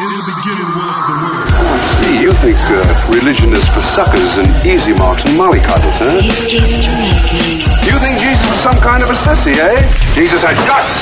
In the beginning was the word. I see. You think uh, religion is for suckers and easy marks and mollycoddles, huh? You think Jesus was some kind of a sissy, eh? Jesus had guts.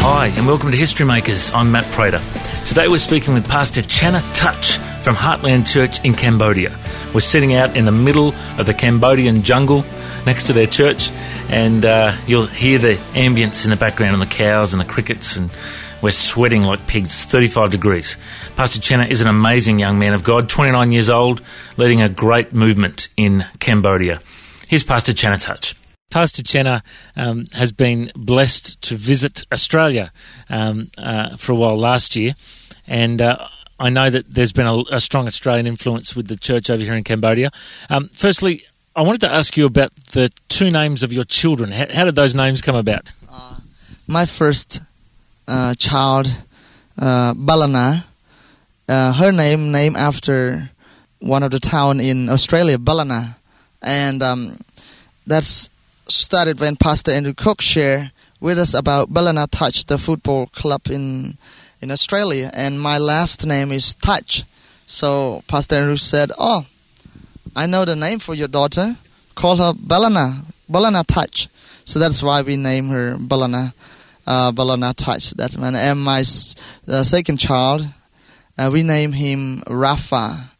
Hi, and welcome to History Makers. I'm Matt Prater. Today we're speaking with Pastor Channa Touch from Heartland Church in Cambodia. We're sitting out in the middle of the Cambodian jungle next to their church, and uh, you'll hear the ambience in the background and the cows and the crickets, and we're sweating like pigs. It's 35 degrees. Pastor Channa is an amazing young man of God, 29 years old, leading a great movement in Cambodia. Here's Pastor Channa Touch. Pastor Channa um, has been blessed to visit Australia um, uh, for a while last year, and uh, I know that there's been a, a, strong Australian influence with the church over here in Cambodia. Um, firstly, I wanted to ask you about the two names of your children. How, how did those names come about? Uh, my first uh, child, uh, Balana, uh, her name named after one of the town in Australia, Ballina, and um, that's started when Pastor Andrew Cook shared with us about Ballina Touch, the football club in in Australia, and my last name is Touch. So Pastor Andrew said, "Oh, I know the name for your daughter. Call her Ballina, Ballina Touch." So that's why we name her Ballina, uh, Ballina Touch. That's man. And my uh, second child, uh, we name him Rafa.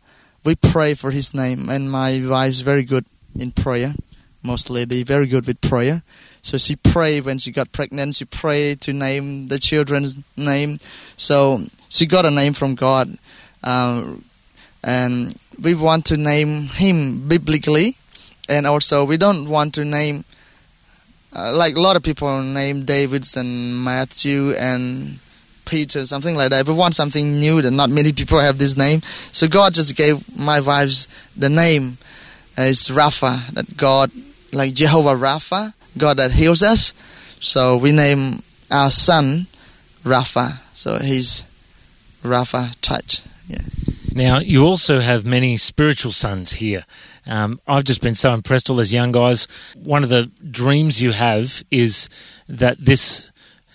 We pray for his name, and my wife's very good in prayer most lady very good with prayer so she prayed when she got pregnant she prayed to name the children's name so she got a name from god uh, and we want to name him biblically and also we don't want to name uh, like a lot of people name davids and matthew and peter something like that we want something new that not many people have this name so god just gave my wives the name uh, it's rafa that god like Jehovah Rapha, God that heals us. So we name our son Rapha. So he's Rapha Touch. Yeah. Now you also have many spiritual sons here. Um, I've just been so impressed all those young guys. One of the dreams you have is that this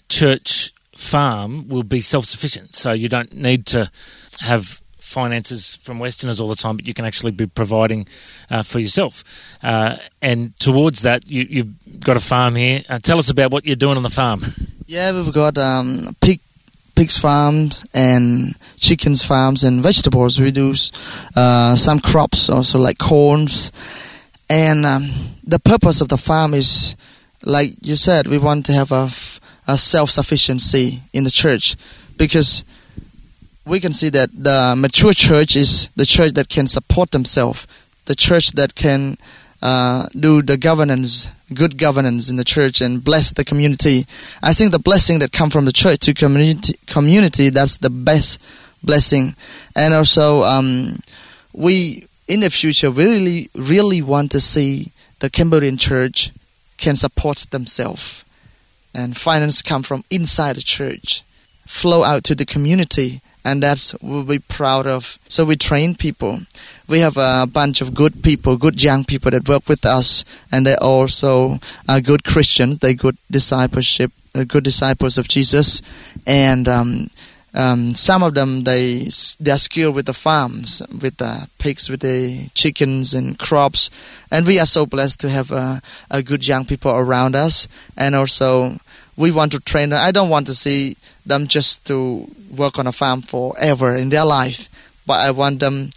church farm will be self-sufficient, so you don't need to have finances from Westerners all the time, but you can actually be providing uh, for yourself. Uh, and towards that, you, have got a farm here. Uh, tell us about what you're doing on the farm. Yeah, we've got um, pig pigs farms and chickens farms and vegetables. We do uh, some crops also like corns. And um, the purpose of the farm is, like you said, we want to have a, a self sufficiency in the church because we can see that the mature church is the church that can support themselves, the church that can uh, do the governance, good governance in the church, and bless the community. I think the blessing that come from the church to community, community that's the best blessing. And also, um, we in the future really, really want to see the Cambodian church can support themselves, and finance come from inside the church, flow out to the community and that's we'll be proud of. So we train people. We have a bunch of good people, good young people that work with us, and they also are good Christians. They good discipleship, uh, good disciples of Jesus, and um, um, some of them they they are skilled with the farms, with the pigs, with the chickens and crops, and we are so blessed to have a, a good young people around us, and also we want to train them. I don't want to see them just to work on a farm forever in their life, but I want them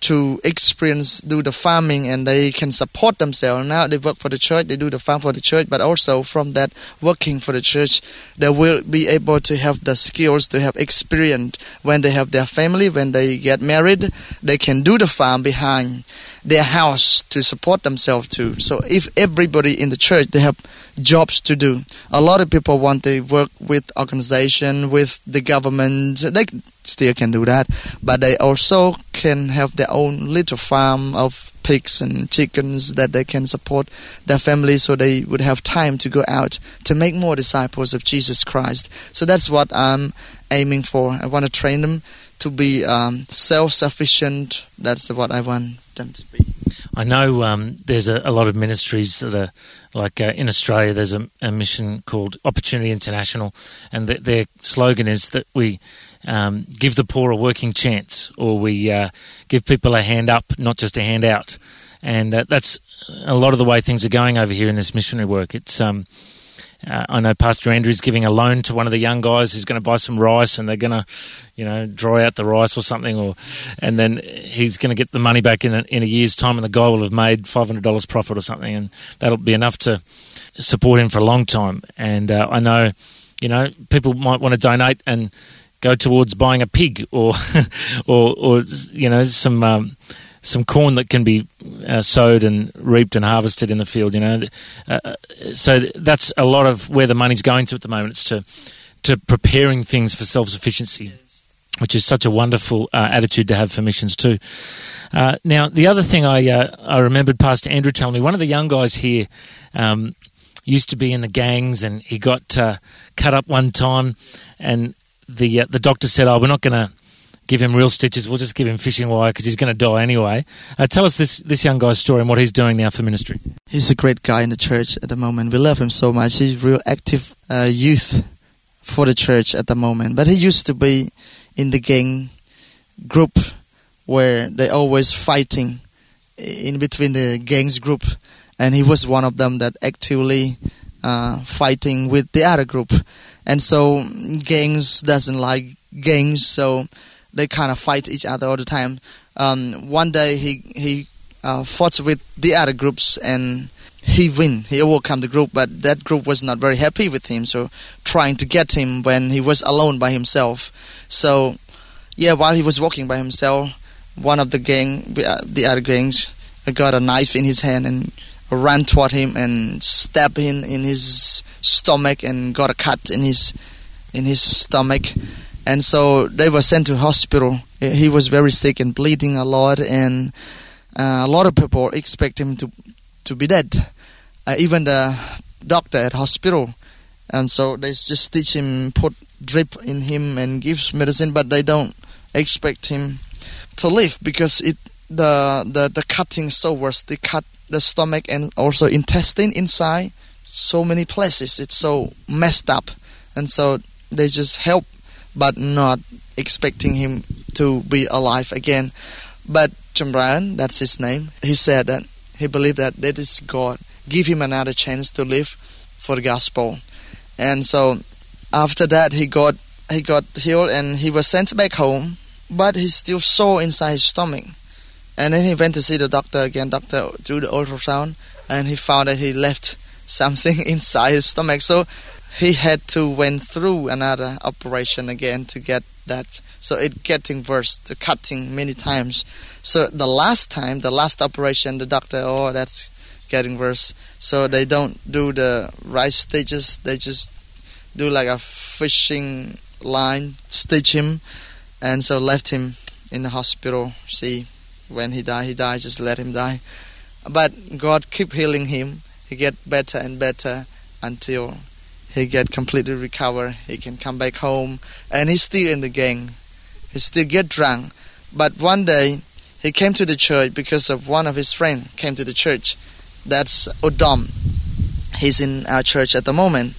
to experience do the farming and they can support themselves. Now they work for the church they do the farm for the church but also from that working for the church they will be able to have the skills to have experience. When they have their family when they get married they can do the farm behind their house to support themselves too. So if everybody in the church they have jobs to do a lot of people want to work with organization with the government they still can do that, but they also can have their own little farm of pigs and chickens that they can support their family so they would have time to go out to make more disciples of Jesus Christ. So that's what I'm aiming for. I want to train them to be um, self sufficient. That's what I want them to be. I know um, there's a, a, lot of ministries that are like uh, in Australia. There's a, a, mission called Opportunity International, and th- their slogan is that we um, give the poor a working chance, or we uh, give people a hand up, not just a hand out. And uh, that's a lot of the way things are going over here in this missionary work. It's um, uh, I know Pastor Andrew's giving a loan to one of the young guys who's going to buy some rice, and they're going to, you know, dry out the rice or something, or and then he's going to get the money back in a, in a year's time, and the guy will have made five hundred dollars profit or something, and that'll be enough to support him for a long time. And uh, I know, you know, people might want to donate and go towards buying a pig or or or you know some. Um, some corn that can be uh, sowed and reaped and harvested in the field. You know, uh, uh, so that's a lot of where the money's going to at the moment. It's to to preparing things for self sufficiency, which is such a wonderful uh, attitude to have for missions too. Uh, now, the other thing I uh, I remembered Pastor Andrew telling me, one of the young guys here. Um, used to be in the gangs, and he got cut up one time, and the the doctor said, "Oh, we're not going to give him real stitches. We'll just give him fishing wire because he's going to die anyway. Uh, tell us this this young guy's story and what he's doing now for ministry. He's a great guy in the church at the moment. We love him so much. He's real active uh, youth for the church at the moment. But he used to be in the gang group where they always fighting in between the gangs group, and he was one of them that actively uh, fighting with the other group. And so gangs doesn't like gangs, so they kind of fight each other all the time. Um, one day he he uh, fought with the other groups and he win. He overcome the group, but that group was not very happy with him. So trying to get him when he was alone by himself. So yeah, while he was walking by himself, one of the gang, uh, the other gangs, got a knife in his hand and ran toward him and stabbed him in his stomach and got a cut in his in his stomach and so they were sent to hospital. He was very sick and bleeding a lot, and uh, a lot of people expect him to to be dead. Uh, even the doctor at hospital, and so they just teach him, put drip in him, and gives medicine, but they don't expect him to live because it the the the cutting so worse. They cut the stomach and also intestine inside so many places. It's so messed up, and so they just help but not expecting him to be alive again. But Jamran, that's his name, he said that he believed that that is God. Give him another chance to live for the gospel. And so after that he got he got healed and he was sent back home, but he still sore inside his stomach. And then he went to see the doctor again, doctor do the ultrasound and he found that he left something inside his stomach. So he had to went through another operation again to get that. So it getting worse the cutting many times. So the last time the last operation the doctor oh that's getting worse. So they don't do the right stitches they just do like a fishing line stitch him and so left him in the hospital. See when he died he died just let him die. But god keep healing him. He get better and better until he get completely recover. He can come back home, and he's still in the gang. He still get drunk. But one day, he came to the church because of one of his friends came to the church. That's Odom. He's in our church at the moment,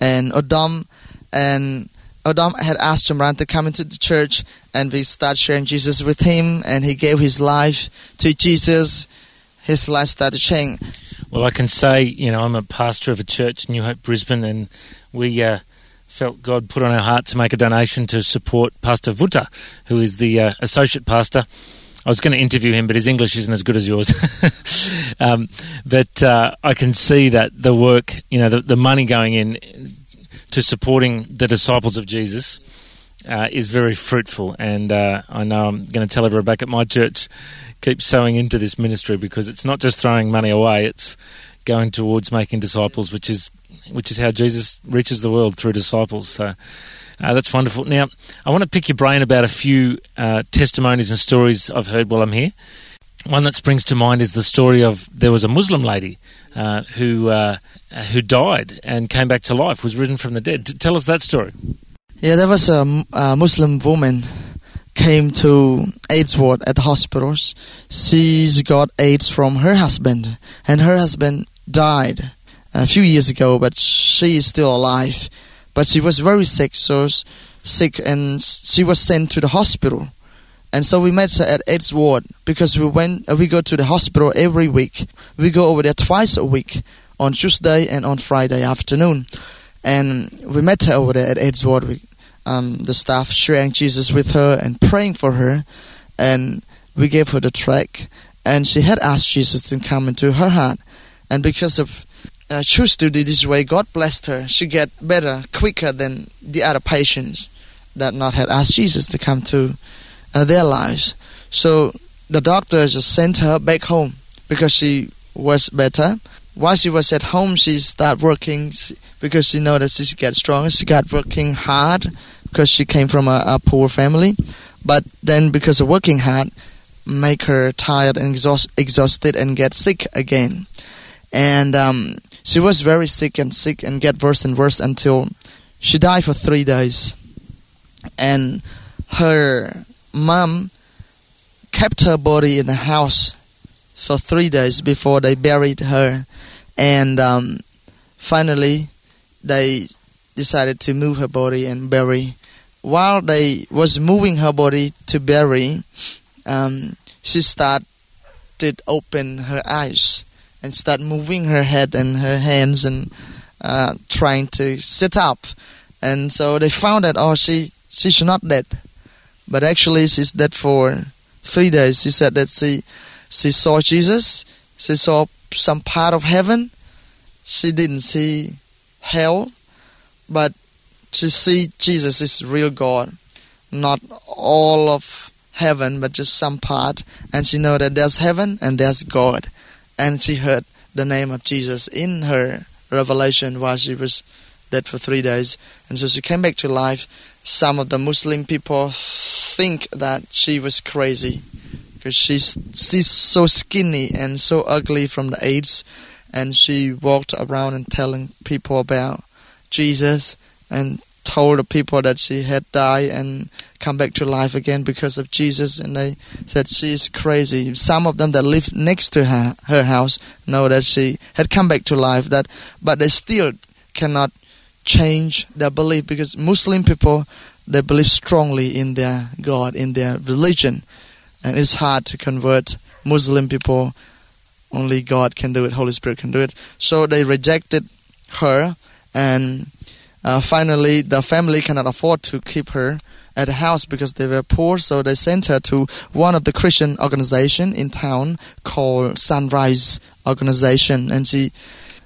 and Odom and Odom had asked Jamran to come into the church, and we start sharing Jesus with him, and he gave his life to Jesus. His life started changing. Well, I can say, you know, I'm a pastor of a church, in New Hope Brisbane, and we uh, felt God put on our heart to make a donation to support Pastor Vuta, who is the uh, associate pastor. I was going to interview him, but his English isn't as good as yours. um, but uh, I can see that the work, you know, the, the money going in to supporting the disciples of Jesus uh, is very fruitful. And uh, I know I'm going to tell everyone back at my church keep sowing into this ministry because it's not just throwing money away; it's going towards making disciples, which is which is how Jesus reaches the world through disciples. So. Uh, that's wonderful. Now, I want to pick your brain about a few uh, testimonies and stories I've heard while I'm here. One that springs to mind is the story of there was a Muslim lady uh, who uh, who died and came back to life, was risen from the dead. T- tell us that story. Yeah, there was a, a Muslim woman came to AIDS ward at the hospitals. She's got AIDS from her husband, and her husband died a few years ago, but she is still alive. But she was very sick, so sick, and she was sent to the hospital. And so we met her at AIDS ward because we went. Uh, we go to the hospital every week. We go over there twice a week, on Tuesday and on Friday afternoon. And we met her over there at AIDS ward. We, um, the staff sharing Jesus with her and praying for her, and we gave her the track. And she had asked Jesus to come into her heart, and because of uh, choose to do this way, God blessed her. She get better quicker than the other patients that not had asked Jesus to come to uh, their lives. So the doctor just sent her back home because she was better. While she was at home, she started working because she noticed she got stronger. She got working hard because she came from a, a poor family. But then, because of working hard, make her tired and exhaust, exhausted and get sick again. And um, she was very sick and sick and get worse and worse until she died for three days. And her mom kept her body in the house for three days before they buried her. And um, finally, they decided to move her body and bury. While they was moving her body to bury, um, she started open her eyes and start moving her head and her hands and uh, trying to sit up. And so they found that oh she she's not dead, but actually she's dead for three days. She said that she she saw Jesus, she saw some part of heaven. She didn't see hell, but to see Jesus is real God, not all of heaven, but just some part. And she know that there's heaven and there's God. And she heard the name of Jesus in her revelation while she was dead for three days. And so she came back to life. Some of the Muslim people think that she was crazy because she's she's so skinny and so ugly from the AIDS, and she walked around and telling people about Jesus and told the people that she had died and come back to life again because of Jesus and they said she is crazy. Some of them that live next to her her house know that she had come back to life that but they still cannot change their belief because Muslim people they believe strongly in their God, in their religion. And it's hard to convert Muslim people. Only God can do it, Holy Spirit can do it. So they rejected her and uh, finally, the family cannot afford to keep her at the house because they were poor, so they sent her to one of the Christian organization in town called Sunrise Organization, and she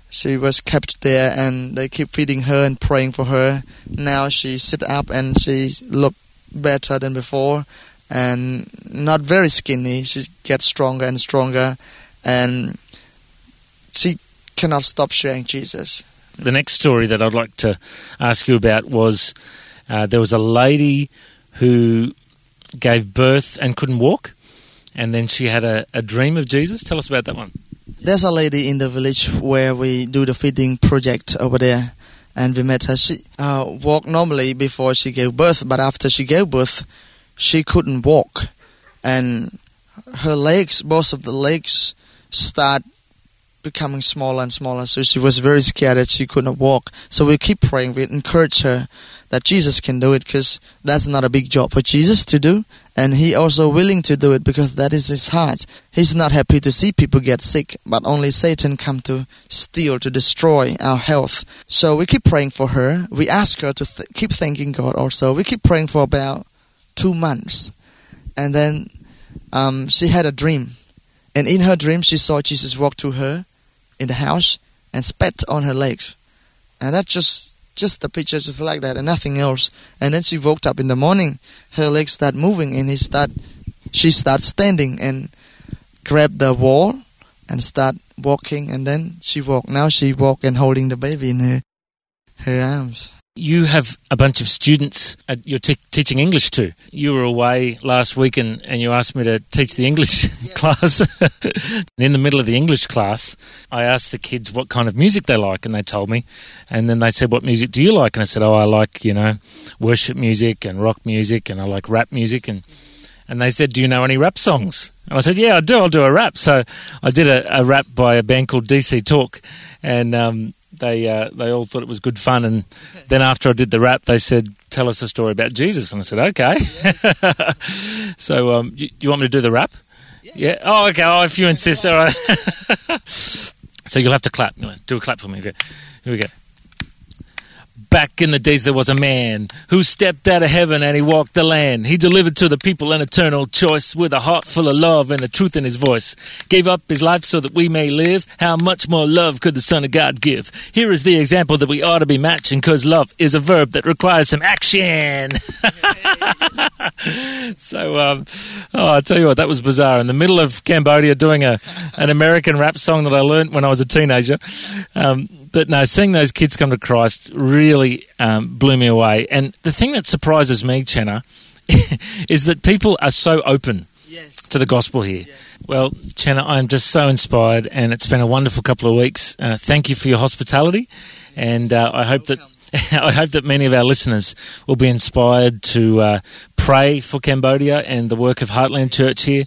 she was kept there, and they keep feeding her and praying for her. Now she sit up and she look better than before, and not very skinny. She gets stronger and stronger, and she cannot stop sharing Jesus. The next story that I'd like to ask you about was uh, there was a lady who gave birth and couldn't walk, and then she had a, a dream of Jesus. Tell us about that one. There's a lady in the village where we do the feeding project over there, and we met her. She uh, walked normally before she gave birth, but after she gave birth, she couldn't walk, and her legs, both of the legs, start becoming smaller and smaller. So she was very scared that she couldn't walk. So we keep praying. We encourage her that Jesus can do it because that's not a big job for Jesus to do. And he also willing to do it because that is his heart. He's not happy to see people get sick, but only Satan come to steal, to destroy our health. So we keep praying for her. We ask her to th- keep thanking God also. We keep praying for about two months. And then um, she had a dream. And in her dream, she saw Jesus walk to her in the house and spat on her legs. And that's just just the picture just like that and nothing else. And then she woke up in the morning, her legs start moving and he start she starts standing and grab the wall and start walking and then she walk. Now she walk and holding the baby in her her arms. You have a bunch of students you're te- teaching English to. You were away last week and, and you asked me to teach the English yes. class. in the middle of the English class, I asked the kids what kind of music they like and they told me. And then they said, What music do you like? And I said, Oh, I like, you know, worship music and rock music and I like rap music. And and they said, "Do you know any rap songs?" And I said, "Yeah, I do. I'll do a rap." So I did a, a rap by a band called DC Talk, and um, they uh, they all thought it was good fun. And then after I did the rap, they said, "Tell us a story about Jesus." And I said, "Okay." Yes. so um, you, you, want me to do the rap? Yes. Yeah. Oh, okay. Oh, if you insist, all right. so you'll have to clap. Do a clap for me. Okay. Here we go. Back in the days, there was a man who stepped out of heaven and he walked the land. He delivered to the people an eternal choice with a heart full of love and the truth in his voice. Gave up his life so that we may live. How much more love could the Son of God give? Here is the example that we ought to be matching because love is a verb that requires some action. so, um, oh, I tell you what, that was bizarre. In the middle of Cambodia doing a, an American rap song that I learned when I was a teenager. Um, but no, seeing those kids come to Christ really um, blew me away. And the thing that surprises me, Chenna, is that people are so open yes. to the gospel here. Yes. Well, Chenna, I'm just so inspired, and it's been a wonderful couple of weeks. Uh, thank you for your hospitality, yes. and uh, I hope that. I hope that many of our listeners will be inspired to uh, pray for Cambodia and the work of Heartland Church here,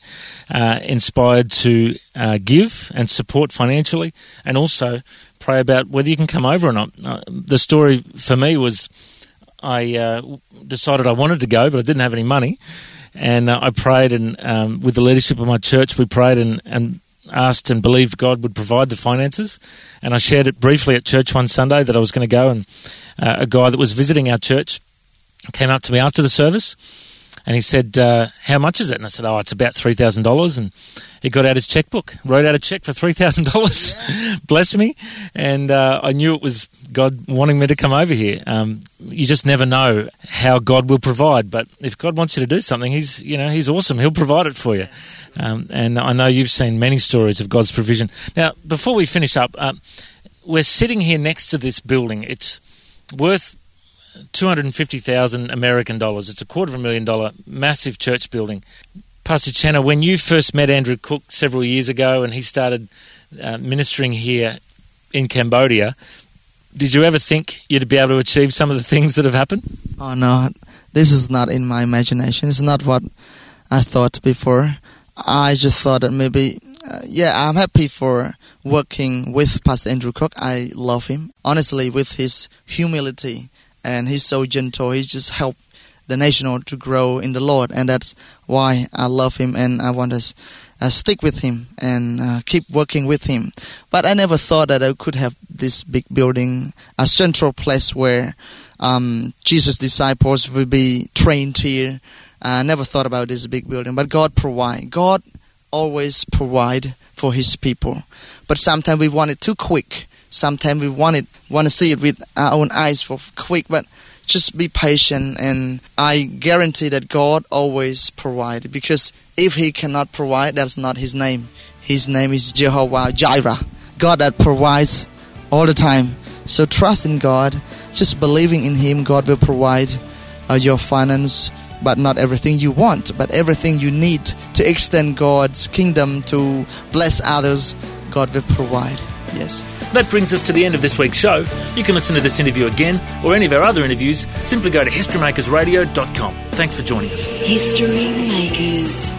uh, inspired to uh, give and support financially, and also pray about whether you can come over or not. Uh, the story for me was I uh, decided I wanted to go, but I didn't have any money. And uh, I prayed, and um, with the leadership of my church, we prayed and, and asked and believed God would provide the finances. And I shared it briefly at church one Sunday that I was going to go. And uh, a guy that was visiting our church came up to me after the service and he said, uh, How much is it? And I said, Oh, it's about $3,000. And he got out his checkbook, wrote out a check for $3,000. Yes. Bless me. And uh, I knew it was God wanting me to come over here. Um, you just never know how God will provide. But if God wants you to do something, He's, you know, He's awesome. He'll provide it for you. Um, and I know you've seen many stories of God's provision. Now, before we finish up, uh, we're sitting here next to this building. It's worth 250,000 American dollars. It's a quarter of a million dollar massive church building. Pastor Chenna, when you first met Andrew Cook several years ago and he started uh, ministering here in Cambodia, did you ever think you'd be able to achieve some of the things that have happened? Oh, no. This is not in my imagination. It's not what I thought before. I just thought that maybe, uh, yeah, I'm happy for working with Pastor Andrew Cook. I love him. Honestly, with his humility and he's so gentle. He just helped the nation to grow in the Lord, and that's why I love him and I want to uh, stick with him and uh, keep working with him. But I never thought that I could have this big building, a central place where um, Jesus' disciples will be trained here. I never thought about this big building, but God provide. God always provide for His people, but sometimes we want it too quick sometimes we want it want to see it with our own eyes for quick but just be patient. And i guarantee that god always provide because if he cannot provide that's not his name. His name is jehovah jireh god that provides all the time. So trust in god. Just believing in him god will provide uh, your finance but not everything you want but everything you need to extend god's kingdom to bless others god will provide. Yes that brings us to the end of this week's show. You can listen to this interview again or any of our other interviews. Simply go to historymakersradio.com. Thanks for joining us. History Makers.